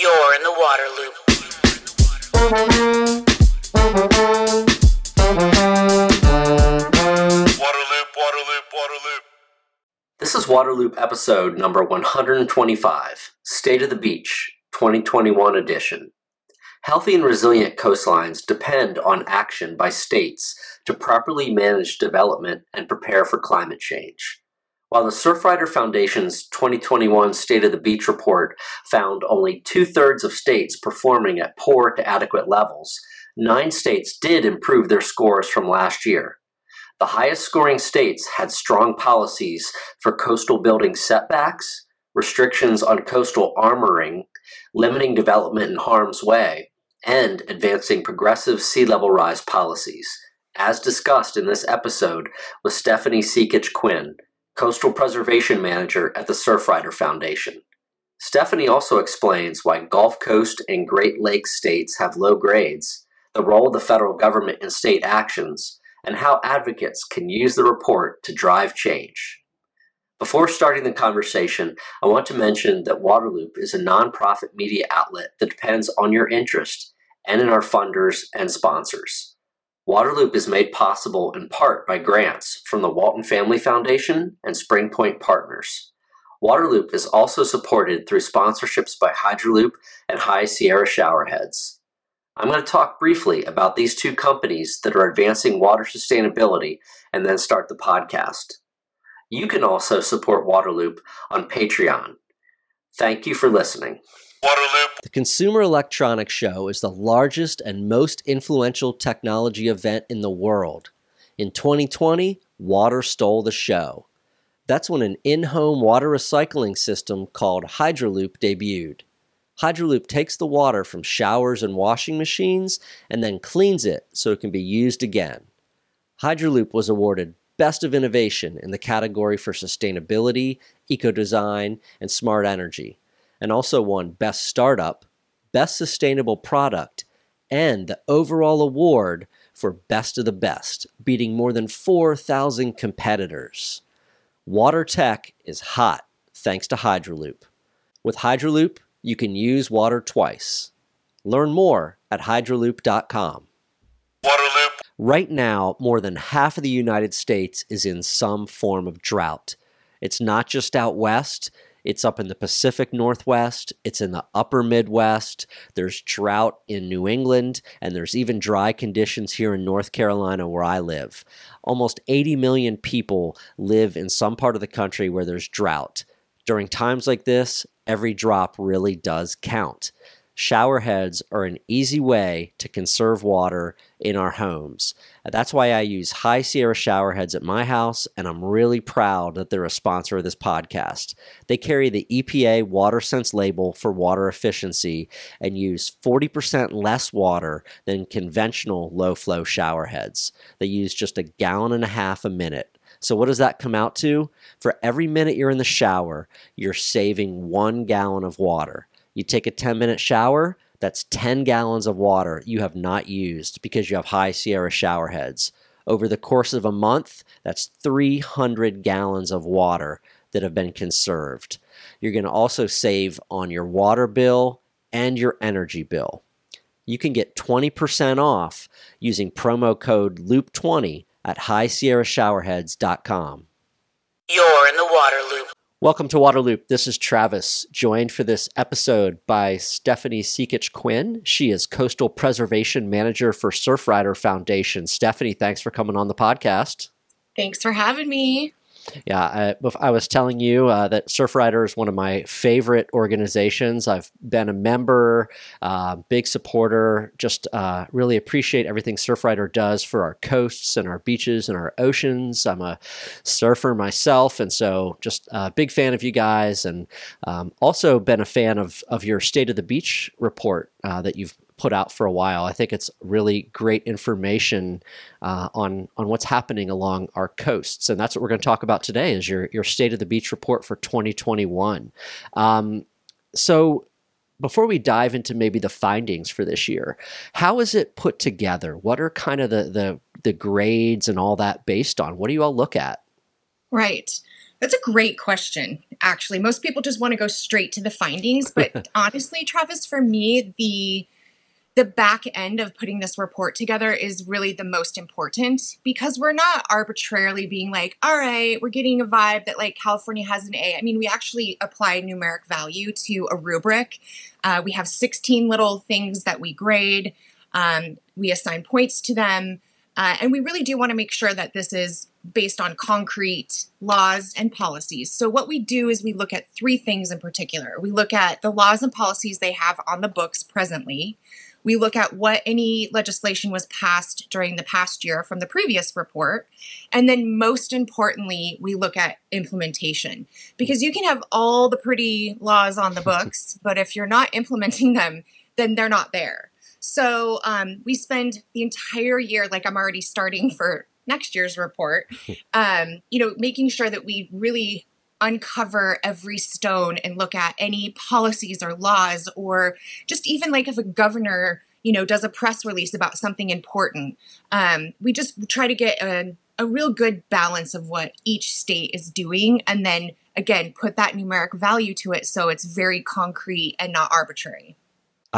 You're in the water loop. Waterloop, Waterloop, Waterloop. This is Waterloop episode number 125, State of the Beach, 2021 edition. Healthy and resilient coastlines depend on action by states to properly manage development and prepare for climate change. While the Surfrider Foundation's 2021 State of the Beach report found only two thirds of states performing at poor to adequate levels, nine states did improve their scores from last year. The highest scoring states had strong policies for coastal building setbacks, restrictions on coastal armoring, limiting development in harm's way, and advancing progressive sea level rise policies, as discussed in this episode with Stefanie Sekich-Quinn, Coastal Preservation Manager at the Surfrider Foundation. Stefanie also explains why Gulf Coast and Great Lakes states have low grades, the role of the federal government in state actions, and how advocates can use the report to drive change. Before starting the conversation, I want to mention that Waterloop is a nonprofit media outlet that depends on your interest and in our funders and sponsors. Waterloop is made possible in part by grants from the Walton Family Foundation and Spring Point Partners. Waterloop is also supported through sponsorships by Hydraloop and High Sierra Showerheads. I'm going to talk briefly about these two companies that are advancing water sustainability and then start the podcast. You can also support Waterloop on Patreon. Thank you for listening. Waterloop, The Consumer Electronics Show is the largest and most influential technology event in the world. In 2020, water stole the show. That's when an in home water recycling system called Hydraloop debuted. Hydraloop takes the water from showers and washing machines and then cleans it so it can be used again. Hydraloop was awarded Best of Innovation in the category for sustainability, eco design, and smart energy, and also won Best Startup, Best Sustainable Product, and the overall award for Best of the Best, beating more than 4,000 competitors. Water tech is hot thanks to Hydraloop. With Hydraloop, you can use water twice. Learn more at hydraloop.com. Waterloop, Right now, more than half of the United States is in some form of drought. It's not just out west, it's up in the Pacific Northwest, it's in the upper Midwest, there's drought in New England, and there's even dry conditions here in North Carolina where I live. Almost 80 million people live in some part of the country where there's drought. During times like this, every drop really does count. Shower heads are an easy way to conserve water in our homes. That's why I use High Sierra shower heads at my house, and I'm really proud that they're a sponsor of this podcast. They carry the EPA WaterSense label for water efficiency and use 40% less water than conventional low flow shower heads. They use just a gallon and a half a minute. So, what does that come out to? For every minute you're in the shower, you're saving one gallon of water. You take a 10 minute shower, that's 10 gallons of water you have not used because you have high Sierra shower heads. Over the course of a month, that's 300 gallons of water that have been conserved. You're going to also save on your water bill and your energy bill. You can get 20% off using promo code LOOP20 at highsierrashowerheads.com. You're in the water loop. Welcome to Waterloop. This is Travis, joined for this episode by Stefanie Sekich-Quinn. She is Coastal Preservation Manager for Surfrider Foundation. Stefanie, thanks for coming on the podcast. Thanks for having me. Yeah, I, I was telling you uh, that Surfrider is one of my favorite organizations. I've been a member, uh, big supporter, just uh, really appreciate everything Surfrider does for our coasts and our beaches and our oceans. I'm a surfer myself, and so just a big fan of you guys, and um, also been a fan of, of your State of the Beach report uh, that you've put out for a while. I think it's really great information uh, on on what's happening along our coasts, and that's what we're going to talk about today. Is your your state of the beach report for 2021. Um, so. Before we dive into maybe the findings for this year, how is it put together? What are kind of the the, the grades and all that based on? What do you all look at? Right. That's a great question, actually. Most people just want to go straight to the findings, but honestly, Travis, for me, the the back end of putting this report together is really the most important because we're not arbitrarily being like, all right, we're getting a vibe that like California has an A. I mean, we actually apply numeric value to a rubric. Uh, we have 16 little things that we grade, um, we assign points to them. Uh, and we really do want to make sure that this is based on concrete laws and policies. So, what we do is we look at three things in particular. We look at the laws and policies they have on the books presently. We look at what any legislation was passed during the past year from the previous report. And then, most importantly, we look at implementation because you can have all the pretty laws on the books, but if you're not implementing them, then they're not there. So um, we spend the entire year, like I'm already starting for next year's report, um, you know, making sure that we really uncover every stone and look at any policies or laws or just even like if a governor you know does a press release about something important. Um, we just try to get a, a real good balance of what each state is doing and then again put that numeric value to it so it's very concrete and not arbitrary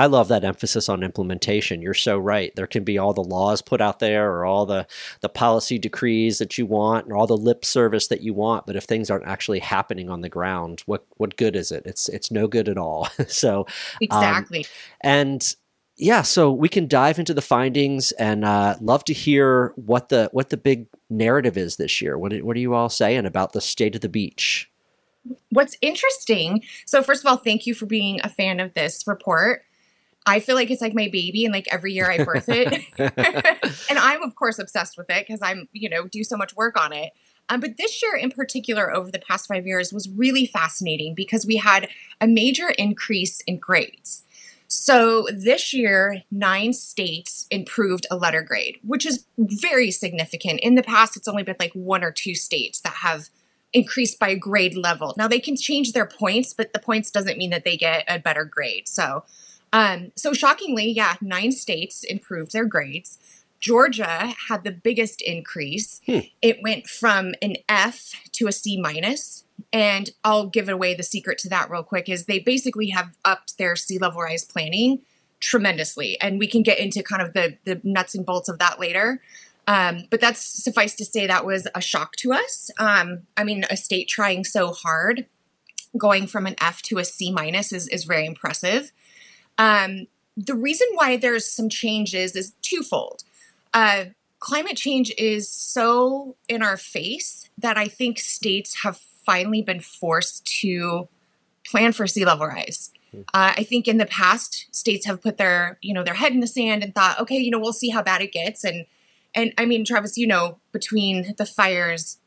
I love that emphasis on implementation. You're so right. There can be all the laws put out there or all the, the policy decrees that you want or all the lip service that you want, but if things aren't actually happening on the ground, what what good is it? It's it's no good at all. so exactly. Um, and yeah, so we can dive into the findings and uh, love to hear what the what the big narrative is this year. What what are you all saying about the state of the beach? What's interesting. So first of all, thank you for being a fan of this report. I feel like it's like my baby, and like every year I birth it. and I'm, of course, obsessed with it because I'm, you know, do so much work on it. Um, but this year in particular, over the past five years, was really fascinating because we had a major increase in grades. So this year, nine states improved a letter grade, which is very significant. In the past, it's only been like one or two states that have increased by a grade level. Now they can change their points, but the points doesn't mean that they get a better grade. So um, so shockingly, yeah, nine states improved their grades. Georgia had the biggest increase. Hmm. It went from an F to a C minus. And I'll give away the secret to that real quick is they basically have upped their sea level rise planning tremendously. And we can get into kind of the, the nuts and bolts of that later. Um, but that's suffice to say that was a shock to us. Um, I mean, a state trying so hard, going from an F to a C minus is, is very impressive. Um, the reason why there's some changes is twofold. Uh, climate change is so in our face that I think states have finally been forced to plan for sea level rise. Hmm. Uh, I think in the past, states have put their you know their head in the sand and thought, okay, you know, we'll see how bad it gets. And and I mean, Travis, you know, between the fires,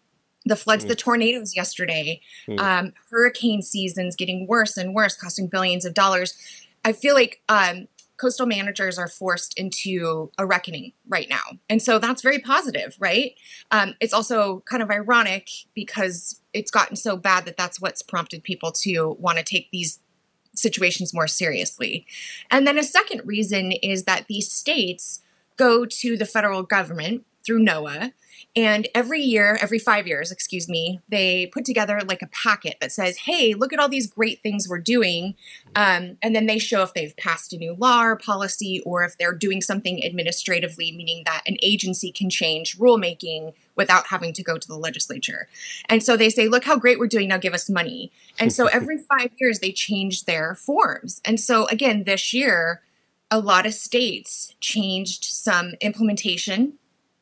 the floods, mm. the tornadoes yesterday, mm. um, hurricane seasons getting worse and worse, costing billions of dollars. I feel like um, coastal managers are forced into a reckoning right now. And so that's very positive, right? Um, it's also kind of ironic because it's gotten so bad that that's what's prompted people to want to take these situations more seriously. And then a second reason is that these states go to the federal government through NOAA and every year, every five years, excuse me, they put together like a packet that says, hey, look at all these great things we're doing. Um, and then they show if they've passed a new law or policy or if they're doing something administratively, meaning that an agency can change rulemaking without having to go to the legislature. And so they say, look how great we're doing, now give us money. And so every five years, they change their forms. And so again, this year, a lot of states changed some implementation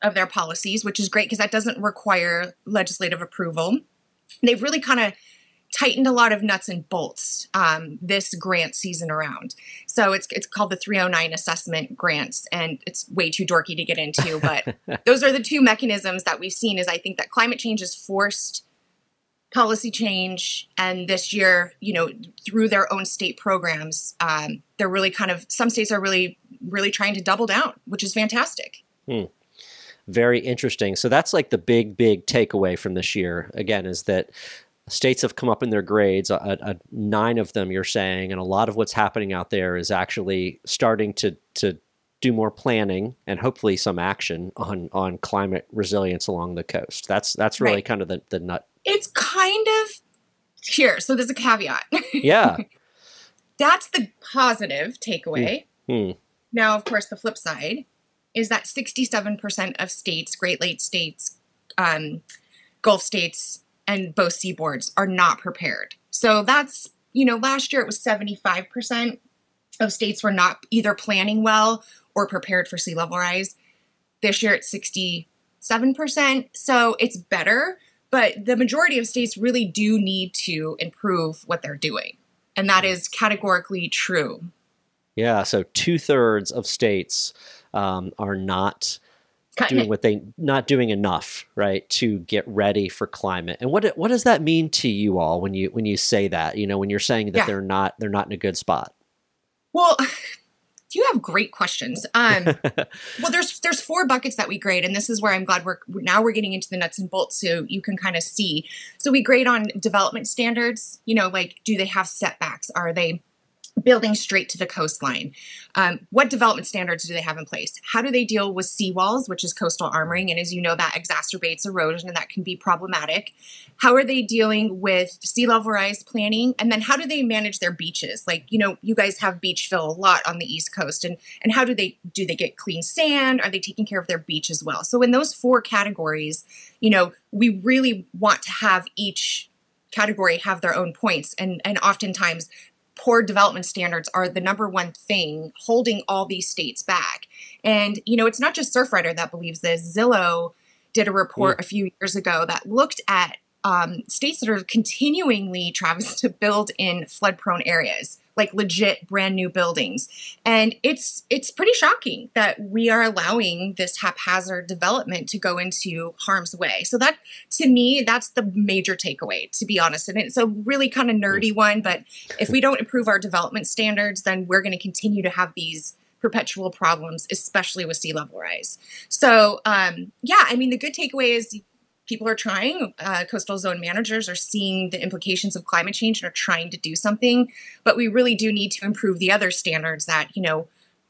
of their policies, which is great because that doesn't require legislative approval. They've really kind of tightened a lot of nuts and bolts um, this grant season around. So it's it's called the 309 assessment grants, and it's way too dorky to get into. But those are the two mechanisms that we've seen. Is I think that climate change has forced policy change, and this year, you know, through their own state programs, um, they're really kind of some states are really really trying to double down, which is fantastic. Hmm very interesting. So that's like the big, big takeaway from this year. Again, is that states have come up in their grades. A, a, nine of them, you're saying, and a lot of what's happening out there is actually starting to to do more planning and hopefully some action on on climate resilience along the coast. That's that's really right. kind of the, the nut It's kind of here. So there's a caveat. Yeah. That's the positive takeaway. Hmm. Now, of course, the flip side is that 67% of states, Great Lakes states, um, Gulf states, and both seaboards are not prepared. So that's, you know, last year it was 75% of states were not either planning well or prepared for sea level rise. This year it's 67%. So it's better, but the majority of states really do need to improve what they're doing. And that is categorically true. Yeah. So two thirds of states um, are not Cutting doing it. what they not doing enough, right, to get ready for climate. And what what does that mean to you all when you when you say that? You know, when you're saying that Yeah. they're not they're not in a good spot. Well, you have great questions. Um, well, there's there's four buckets that we grade, and this is where I'm glad we're now we're getting into the nuts and bolts, so you can kind of see. So we grade on development standards. You know, like do they have setbacks? Are they building straight to the coastline? Um, what development standards do they have in place? How do they deal with seawalls, which is coastal armoring? And as you know, that exacerbates erosion and that can be problematic. How are they dealing with sea level rise planning? And then how do they manage their beaches? Like, you know, you guys have beach fill a lot on the East Coast. And, and how do they do they get clean sand? Are they taking care of their beach as well? So in those four categories, you know, we really want to have each category have their own points. And and oftentimes poor development standards are the number one thing holding all these states back. And, you know, it's not just Surfrider that believes this. Zillow did a report a few years ago that looked at um, states that are continuingly, Travis, to build in flood prone areas, like legit brand new buildings. And it's it's pretty shocking that we are allowing this haphazard development to go into harm's way. So that to me, that's the major takeaway, to be honest. And it's a really kind of nerdy one, but if we don't improve our development standards, then we're going to continue to have these perpetual problems, especially with sea level rise. So, um, yeah, I mean, the good takeaway is people are trying. Uh, coastal zone managers are seeing the implications of climate change and are trying to do something. But we really do need to improve the other standards that, you know,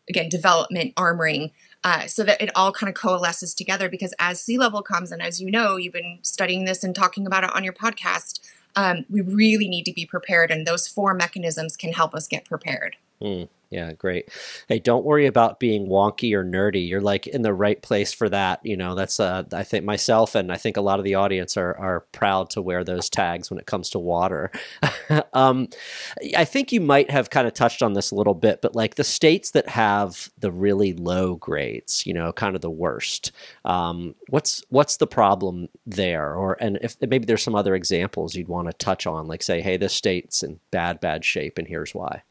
again, development, armoring, uh, so that it all kind of coalesces together. Because as sea level comes, and as you know, you've been studying this and talking about it on your podcast, um, we really need to be prepared. And those four mechanisms can help us get prepared. Hmm. Yeah, great. Hey, don't worry about being wonky or nerdy. You're like in the right place for that. You know, that's uh, I think myself and I think a lot of the audience are are proud to wear those tags when it comes to water. um, I think you might have kind of touched on this a little bit, but like the states that have the really low grades, you know, kind of the worst. Um, what's what's the problem there? Or and if maybe there's some other examples you'd want to touch on, like say, hey, this state's in bad bad shape, and here's why.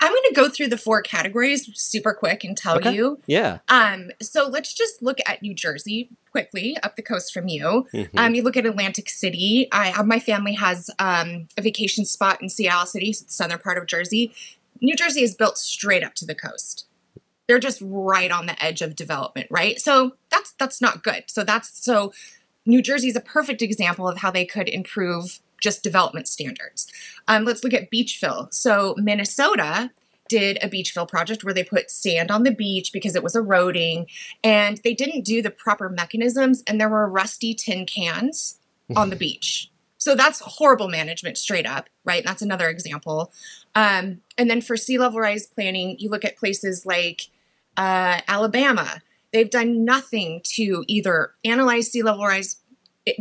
I'm going to go through the four categories super quick and tell Okay. you. Yeah. Um, so let's just look at New Jersey quickly up the coast from you. Mhm. Um, you look at Atlantic City. I have my family has um, a vacation spot in Sea Isle City, so the southern part of Jersey. New Jersey is built straight up to the coast. They're just right on the edge of development, right? So that's that's not good. So that's so New Jersey is a perfect example of how they could improve just development standards. Um, let's look at beach fill. So Minnesota did a beach fill project where they put sand on the beach because it was eroding and they didn't do the proper mechanisms and there were rusty tin cans on the beach so that's horrible management straight up right that's another example um, and then for sea level rise planning you look at places like uh, alabama they've done nothing to either analyze sea level rise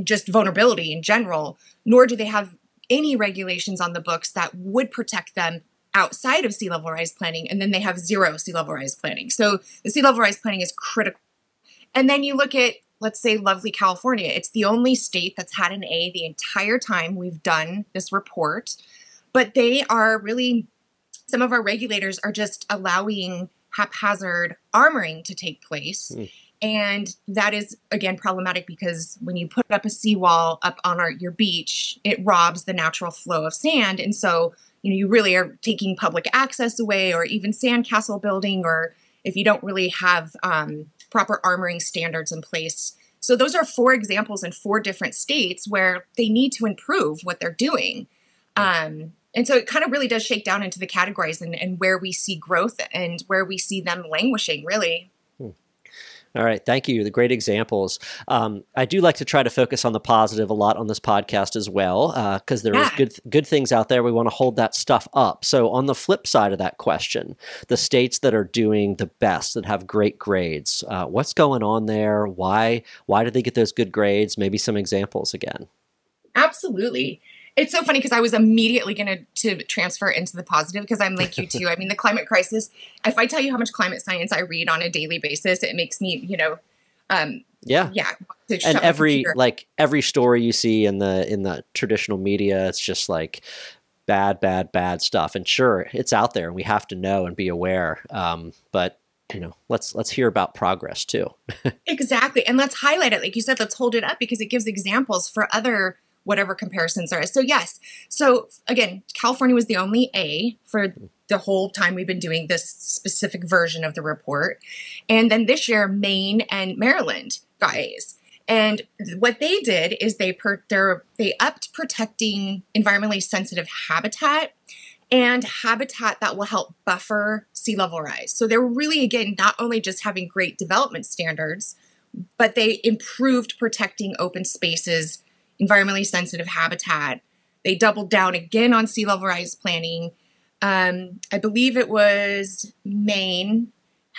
just vulnerability in general nor do they have any regulations on the books that would protect them outside of sea level rise planning and then they have zero sea level rise planning. So the sea level rise planning is critical. And then you look at let's say lovely california. It's the only state that's had an a the entire time we've done this report. But they are really some of our regulators are just allowing haphazard armoring to take place. Mm. And that is again problematic because when you put up a seawall up on our, your beach it robs the natural flow of sand. And so you know you really are taking public access away or even sandcastle building or if you don't really have um, proper armoring standards in place. So those are four examples in four different states where they need to improve what they're doing. Um, and so it kind of really does shake down into the categories and, and where we see growth and where we see them languishing really All right, thank you. The great examples. Um, I do like to try to focus on the positive a lot on this podcast as well, because there is Yeah. good good things out there. We want to hold that stuff up. So, on the flip side of that question, the states that are doing the best, that have great grades, uh, what's going on there? Why why did they get those good grades? Maybe some examples again. Absolutely. It's so funny because I was immediately going to to transfer into the positive because I'm like you too. I mean, the climate crisis. If I tell you how much climate science I read on a daily basis, it makes me, you know, um, Yeah. yeah. and every like every story you see in the in the traditional media it's just like bad bad bad stuff and sure it's out there and we have to know and be aware um, but you know let's let's hear about progress too Exactly. And let's highlight it. Like you said, let's hold it up because it gives examples for other whatever comparisons there is. So, yes. So, again, California was the only A for the whole time we've been doing this specific version of the report. And then this year, Maine and Maryland got A's. And what they did is they per, they upped protecting environmentally sensitive habitat and habitat that will help buffer sea level rise. So they're really, again, not only just having great development standards, but they improved protecting open spaces, environmentally sensitive habitat. They doubled down again on sea level rise planning. Um, I believe it was Maine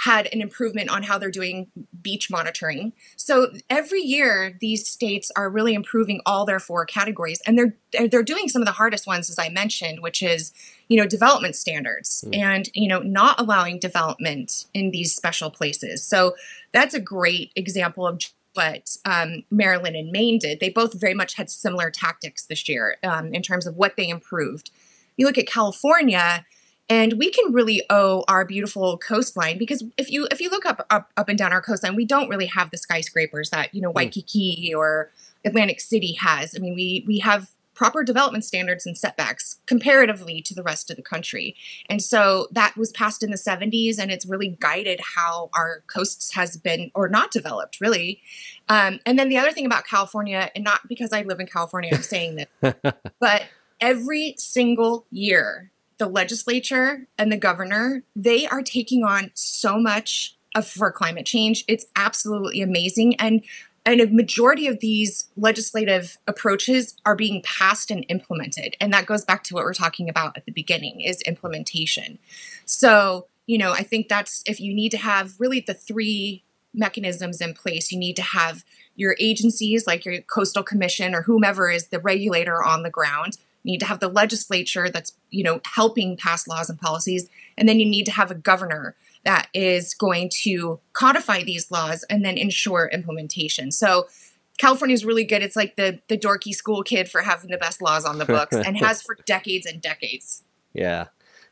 had an improvement on how they're doing beach monitoring. So every year, these states are really improving all their four categories, and they're they're- doing some of the hardest ones, as I mentioned, which is you know development standards Mm. and you know not allowing development in these special places. So that's a great example of what um, Maryland and Maine did. They both very much had similar tactics this year um, in terms of what they improved. You look at California, and we can really owe our beautiful coastline because if you if you look up up, up and down our coastline, we don't really have the skyscrapers that you know Waikiki or Atlantic City has. I mean, we we have proper development standards and setbacks comparatively to the rest of the country. And so that was passed in the 70s and it's really guided how our coasts has been or not developed really. Um, and then the other thing about California, and not because I live in California, I'm saying this, but every single year, the legislature and the governor, they are taking on so much for climate change. It's absolutely amazing. And and a majority of these legislative approaches are being passed and implemented. And that goes back to what we're talking about at the beginning is implementation. So, you know, I think that's if you need to have really the three mechanisms in place, you need to have your agencies like your coastal commission or whomever is the regulator on the ground. You need to have the legislature that's, you know, helping pass laws and policies. And then you need to have a governor that is going to codify these laws and then ensure implementation. So California is really good. It's like the the dorky school kid for having the best laws on the books and has for decades and decades. Yeah.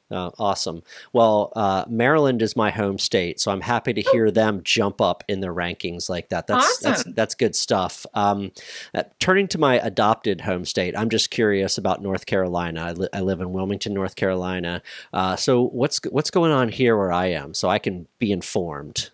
Uh, awesome. Well, uh, Maryland is my home state, so I'm happy to hear them jump up in the rankings like that. That's that's Awesome. that's good stuff. Um, uh, turning to my adopted home state, I'm just curious about North Carolina. I, li- I live in Wilmington, North Carolina. Uh, so what's what's going on here where I am, so I can be informed.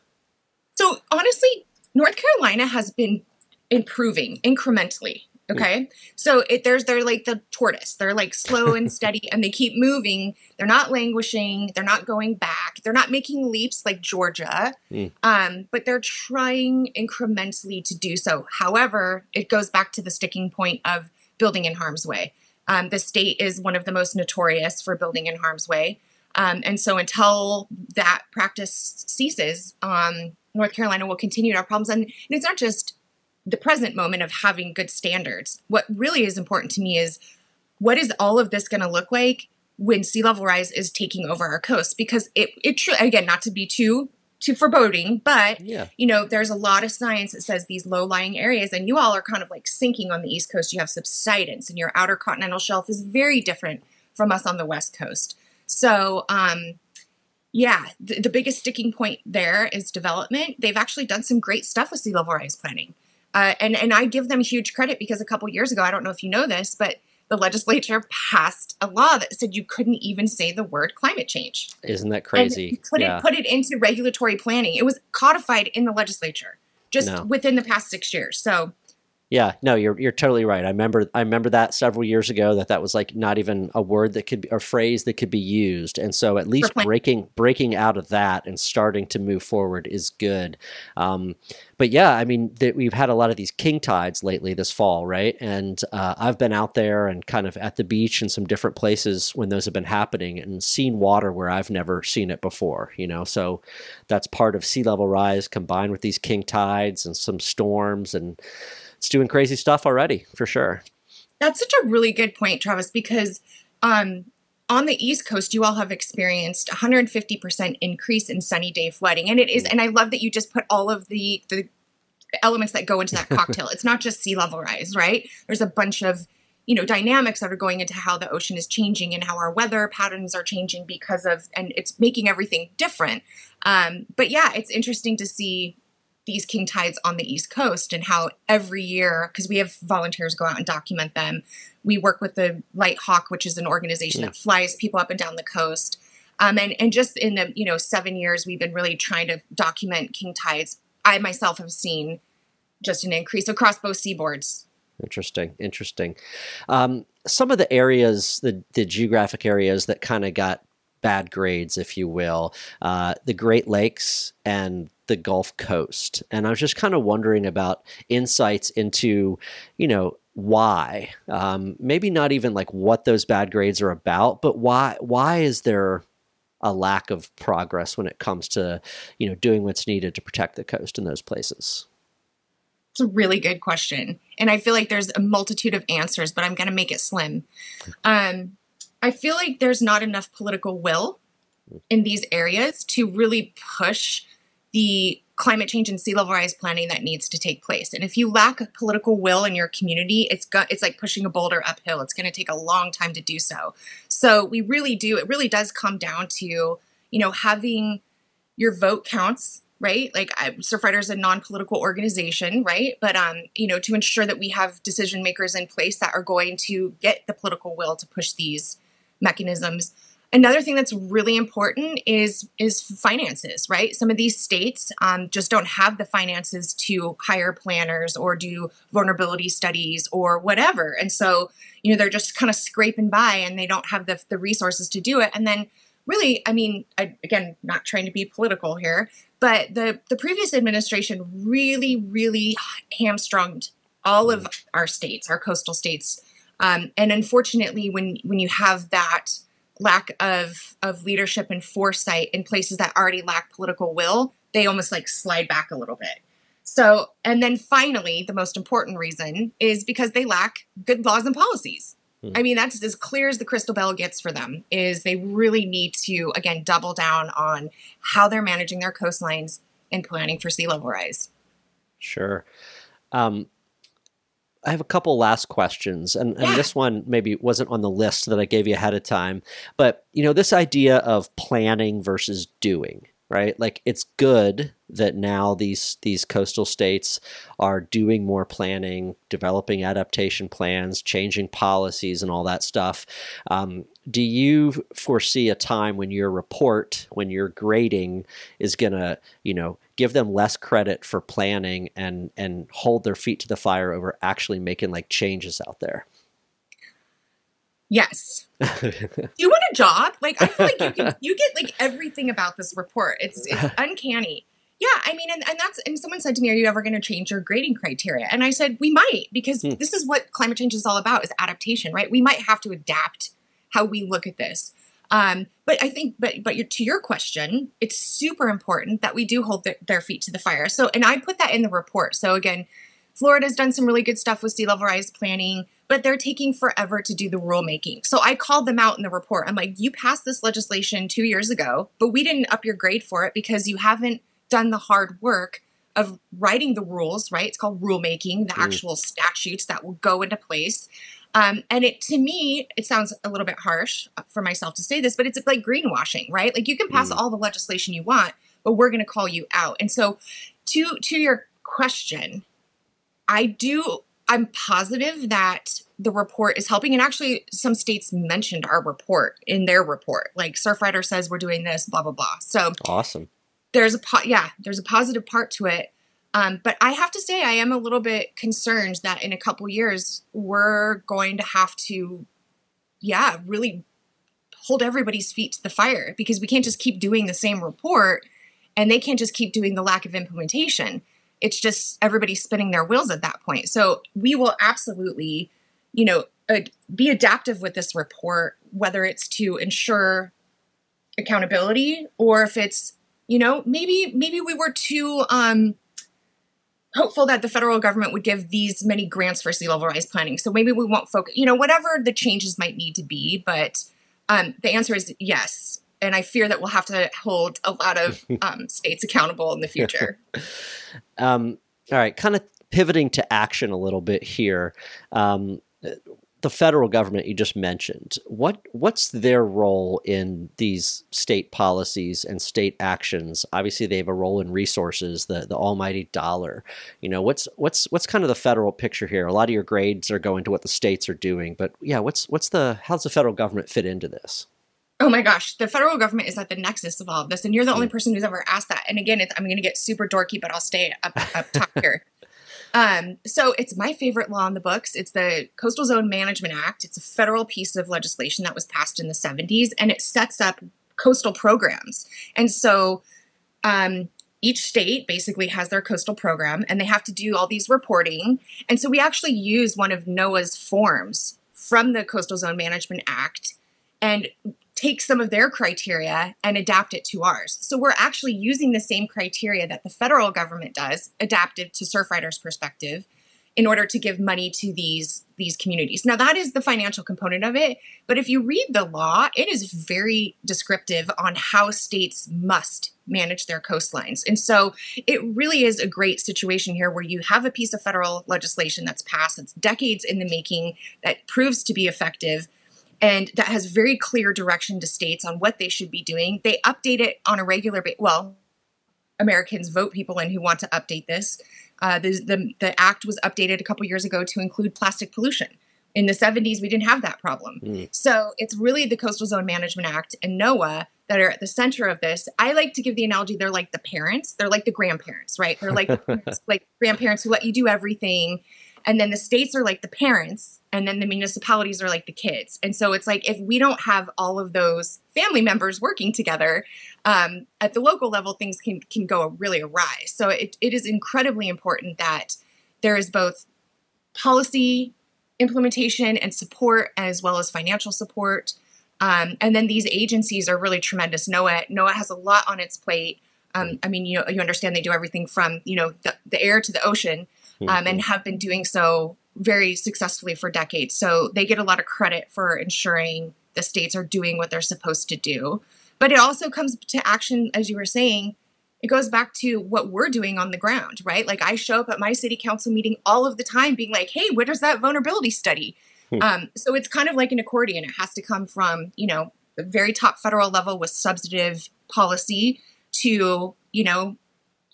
So honestly, North Carolina has been improving incrementally. Okay, so it, there's they're like the tortoise. They're like slow and steady, and they keep moving. They're not languishing. They're not going back. They're not making leaps like Georgia, Mm. um, but they're trying incrementally to do so. However, it goes back to the sticking point of building in harm's way. Um, the state is one of the most notorious for building in harm's way. Um, and so until that practice ceases, um, North Carolina will continue to have problems. And, and it's not just the present moment of having good standards. What really is important to me is what is all of this going to look like when sea level rise is taking over our coast? Because it, it tr- again, not to be too too foreboding, but Yeah. you know, there's a lot of science that says these low lying areas, and you all are kind of like sinking on the East Coast. You have subsidence, and your outer continental shelf is very different from us on the West Coast. So, um, yeah, the, the biggest sticking point there is development. They've actually done some great stuff with sea level rise planning. Uh, and, and I give them huge credit because a couple years ago, I don't know if you know this, but the legislature passed a law that said you couldn't even say the word climate change Isn't that and crazy? put yeah. it put it into regulatory planning. It was codified in the legislature just No. within the past six years. So Yeah, no, you're you're totally right. I remember I remember that several years ago that that was like not even a word that could be, or phrase that could be used. And so at least breaking breaking out of that and starting to move forward is good. Um, but yeah, I mean, th- we've had a lot of these king tides lately this fall, right? And uh, I've been out there and kind of at the beach and some different places when those have been happening and seen water where I've never seen it before, you know? So that's part of sea level rise combined with these king tides and some storms and it's doing crazy stuff already for sure. That's such a really good point, Travis, because um, on the East Coast, you all have experienced 150% increase in sunny day flooding. And it is, and I love that you just put all of the, the elements that go into that cocktail. it's not just sea level rise, right? There's a bunch of you know dynamics that are going into how the ocean is changing and how our weather patterns are changing because of and it's making everything different um, but yeah it's interesting to see these king tides on the east coast and how every year because we have volunteers go out and document them we work with the LightHawk which is an organization Yeah. that flies people up and down the coast um, and and just in the you know seven years we've been really trying to document king tides i myself have seen just an increase across both seaboards Interesting, interesting. Um, some of the areas, the, the geographic areas that kind of got bad grades, if you will, uh, the Great Lakes and the Gulf Coast. And I was just kind of wondering about insights into, you know, why. Um, maybe not even like what those bad grades are about, but why? Why is there a lack of progress when it comes to, you know, doing what's needed to protect the coast in those places? It's a really good question. And I feel like there's a multitude of answers, but I'm going to make it slim. Um, I feel like there's not enough political will in these areas to really push the climate change and sea level rise planning that needs to take place. And if you lack political will in your community, it's it's like pushing a boulder uphill. It's going to take a long time to do so. So we really do it really does come down to, you know, having your vote counts right? Like I, Surfrider is a non-political organization, right? But um, you know, to ensure that we have decision makers in place that are going to get the political will to push these mechanisms. Another thing that's really important is is finances, right? Some of these states um, just don't have the finances to hire planners or do vulnerability studies or whatever, and so you know they're just kind of scraping by and they don't have the the resources to do it. And then really, I mean, I, again, not trying to be political here, but the the previous administration really, really hamstrung all of our states, our coastal states, um, and unfortunately, when when you have that lack of of leadership and foresight in places that already lack political will, they almost like slide back a little bit. So, and then finally, the most important reason is because they lack good laws and policies. I mean, that's as clear as the crystal bell gets for them. Is they really need to again double down on how they're managing their coastlines and planning for sea level rise. Sure. Um, I have a couple last questions, and, and Yeah. this one maybe wasn't on the list that I gave you ahead of time. But you know, this idea of planning versus doing, right? Like it's good that now these these coastal states are doing more planning, developing adaptation plans, changing policies, and all that stuff. Um, do you foresee a time when your report, when your grading, is gonna, you know, give them less credit for planning and and hold their feet to the fire over actually making like changes out there? Yes. Do you want a job? Like I feel like you can, you get like everything about this report. It's it's uncanny. Yeah, I mean, and, and that's and someone said to me, "Are you ever going to change your grading criteria?" And I said, "We might because Hmm. this is what climate change is all about: is adaptation, right? We might have to adapt how we look at this." Um, but I think, but but your, to your question, it's super important that we do hold their, their feet to the fire. So, and I put that in the report. So again, Florida's done some really good stuff with sea level rise planning, but they're taking forever to do the rulemaking. So I called them out in the report. I'm like, you passed this legislation two years ago, but we didn't up your grade for it because you haven't done the hard work of writing the rules, right? It's called rulemaking, the Mm. actual statutes that will go into place. Um, and it to me, it sounds a little bit harsh for myself to say this, but it's like greenwashing, right? Like you can pass Mm. all the legislation you want, but we're going to call you out. And so, to to your question, I do. I'm positive that the report is helping, and actually, some states mentioned our report in their report. Like Surfrider says, we're doing this, blah blah blah. So awesome. there's a po- yeah, there's a positive part to it. Um, but I have to say, I am a little bit concerned that in a couple years, we're going to have to, yeah, really hold everybody's feet to the fire because we can't just keep doing the same report and they can't just keep doing the lack of implementation. It's just everybody spinning their wheels at that point. So we will absolutely, you know, ad- be adaptive with this report, whether it's to ensure accountability or if it's, you know, maybe maybe we were too um hopeful that the federal government would give these many grants for sea level rise planning. So maybe we won't focus, you know, whatever the changes might need to be. But um, the answer is yes. And I fear that we'll have to hold a lot of um, states accountable in the future. Um, all right, kind of pivoting to action a little bit here. The federal government you just mentioned, what what's their role in these state policies and state actions? Obviously, they have a role in resources, the the almighty dollar. You know, what's what's what's kind of the federal picture here? A lot of your grades are going to what the states are doing, but yeah, what's what's the how's the federal government fit into this? Oh my gosh, the federal government is at the nexus of all of this, and you're the only mm. person who's ever asked that. And again, it's, I'm going to get super dorky, but I'll stay up, up top here. Um, so it's my favorite law in the books. It's the Coastal Zone Management Act. It's a federal piece of legislation that was passed in the 70s, and it sets up coastal programs. And so um, each state basically has their coastal program, and they have to do all these reporting. And so we actually use one of NOAA's forms from the Coastal Zone Management Act and take some of their criteria and adapt it to ours. So we're actually using the same criteria that the federal government does, adapted to Surfrider's perspective, in order to give money to these these communities. Now that is the financial component of it, but if you read the law, it is very descriptive on how states must manage their coastlines. And so it really is a great situation here where you have a piece of federal legislation that's passed, that's decades in the making, that proves to be effective and that has very clear direction to states on what they should be doing. They update it on a regular basis. Well, Americans vote people in who want to update this. Uh, the, the, the act was updated a couple years ago to include plastic pollution. In the 70s, we didn't have that problem. Mm. So it's really the Coastal Zone Management Act and NOAA that are at the center of this. I like to give the analogy they're like the parents, they're like the grandparents, right? They're like the parents, like grandparents who let you do everything and then the states are like the parents and then the municipalities are like the kids. And so it's like if we don't have all of those family members working together um, at the local level things can can go really awry. So it, it is incredibly important that there is both policy implementation and support as well as financial support. Um, and then these agencies are really tremendous. NOAA NOAA has a lot on its plate. Um, I mean, you you understand they do everything from you know the, the air to the ocean, um, and have been doing so very successfully for decades. So they get a lot of credit for ensuring the states are doing what they're supposed to do. But it also comes to action, as you were saying, it goes back to what we're doing on the ground, right? Like I show up at my city council meeting all of the time being like, hey, what is that vulnerability study? Hmm. Um, so it's kind of like an accordion. It has to come from, you know, the very top federal level with substantive policy to, you know,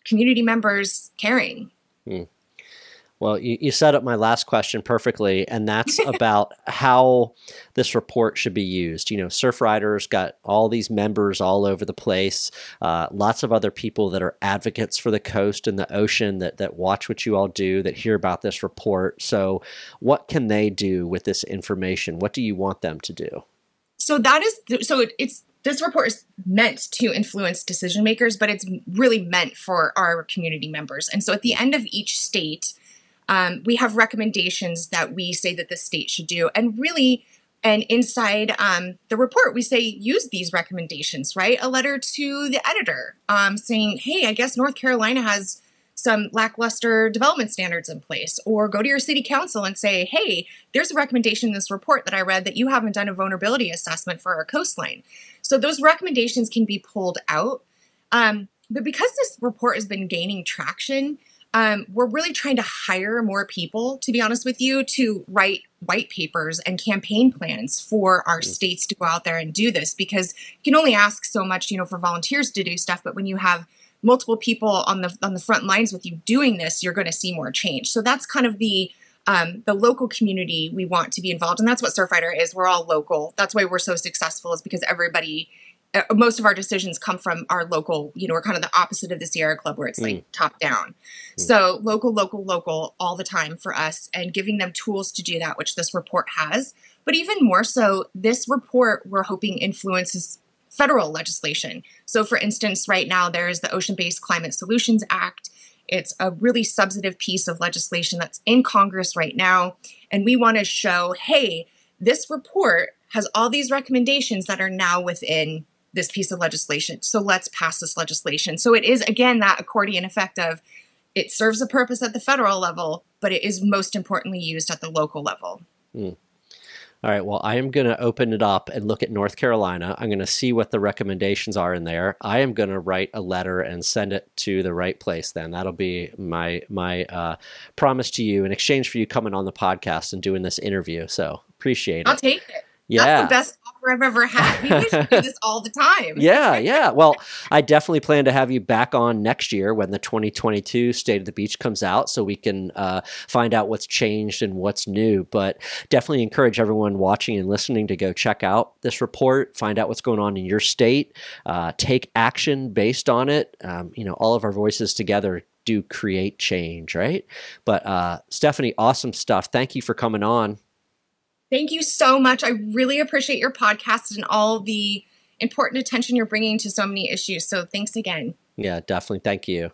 community members caring. Well, you, you set up my last question perfectly, and that's about how this report should be used. You know, Surfriders got all these members all over the place, uh, lots of other people that are advocates for the coast and the ocean that, that watch what you all do, that hear about this report. So, what can they do with this information? What do you want them to do? so that is so it, it's this report is meant to influence decision makers but it's really meant for our community members and so at the end of each state um, we have recommendations that we say that the state should do. And really and inside um, the report we say use these recommendations write a letter to the editor um, saying hey i guess north carolina has some lackluster development standards in place. Or go to your city council and say hey there's a recommendation in this report that i read that you haven't done a vulnerability assessment for our coastline. So those recommendations can be pulled out. Um, but because this report has been gaining traction um, we're really trying to hire more people to be honest with you to write white papers and campaign plans for our states to go out there and do this because you can only ask so much you know for volunteers to do stuff but when you have multiple people on the on the front lines with you doing this, you're going to see more change. So that's kind of the um, the local community we want to be involved, and that's what Surfrider is. We're all local. That's why we're so successful, is because everybody Uh, most of our decisions come from our local, you know, we're kind of the opposite of the Sierra Club where it's like mm. top down. Mm. So local, local, local all the time for us and giving them tools to do that, which this report has. But even more so, this report we're hoping influences federal legislation. So, for instance, right now there is the Ocean Based Climate Solutions Act. It's a really substantive piece of legislation that's in Congress right now. And we want to show hey, this report has all these recommendations that are now within this piece of legislation. So let's pass this legislation. So it is, again, that accordion effect of it serves a purpose at the federal level, but it is most importantly used at the local level. All right. Well, I am going to open it up and look at North Carolina. I'm going to see what the recommendations are in there. I am going to write a letter and send it to the right place. Then that'll be my my uh, promise to you in exchange for you coming on the podcast and doing this interview. So appreciate it. I'll take it. Yeah. That's the best I've ever had. We should do this all the time. yeah, yeah. Well, I definitely plan to have you back on next year when the 2022 State of the Beach comes out so we can uh, find out what's changed and what's new. But definitely encourage everyone watching and listening to go check out this report, find out what's going on in your state, uh, take action based on it. Um, you know, all of our voices together do create change, right? But uh, Stefanie, awesome stuff. Thank you for coming on. Thank you so much. I really appreciate your podcast and all the important attention you're bringing to so many issues. So thanks again. Yeah, definitely. Thank you.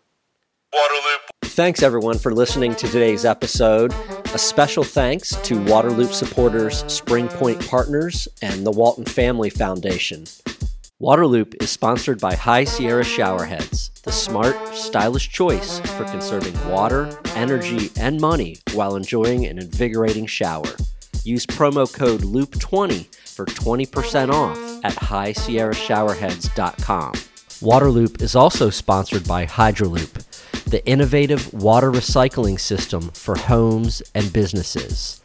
Waterloop, Thanks everyone for listening to today's episode. A special thanks to Waterloop supporters, Spring Point Partners, and the Walton Family Foundation. Waterloop is sponsored by High Sierra Showerheads, the smart, stylish choice for conserving water, energy, and money while enjoying an invigorating shower. Use promo code LOOP20 for 20% off at highsierrashowerheads.com. Waterloop is also sponsored by Hydraloop, the innovative water recycling system for homes and businesses.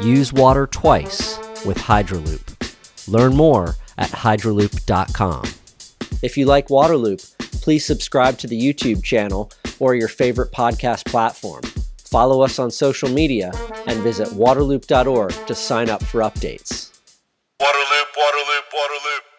Use water twice with Hydraloop. Learn more at hydraloop.com. If you like Waterloop, please subscribe to the YouTube channel or your favorite podcast platform. Follow us on social media and visit waterloop.org to sign up for updates. Waterloop, Waterloop, Waterloop.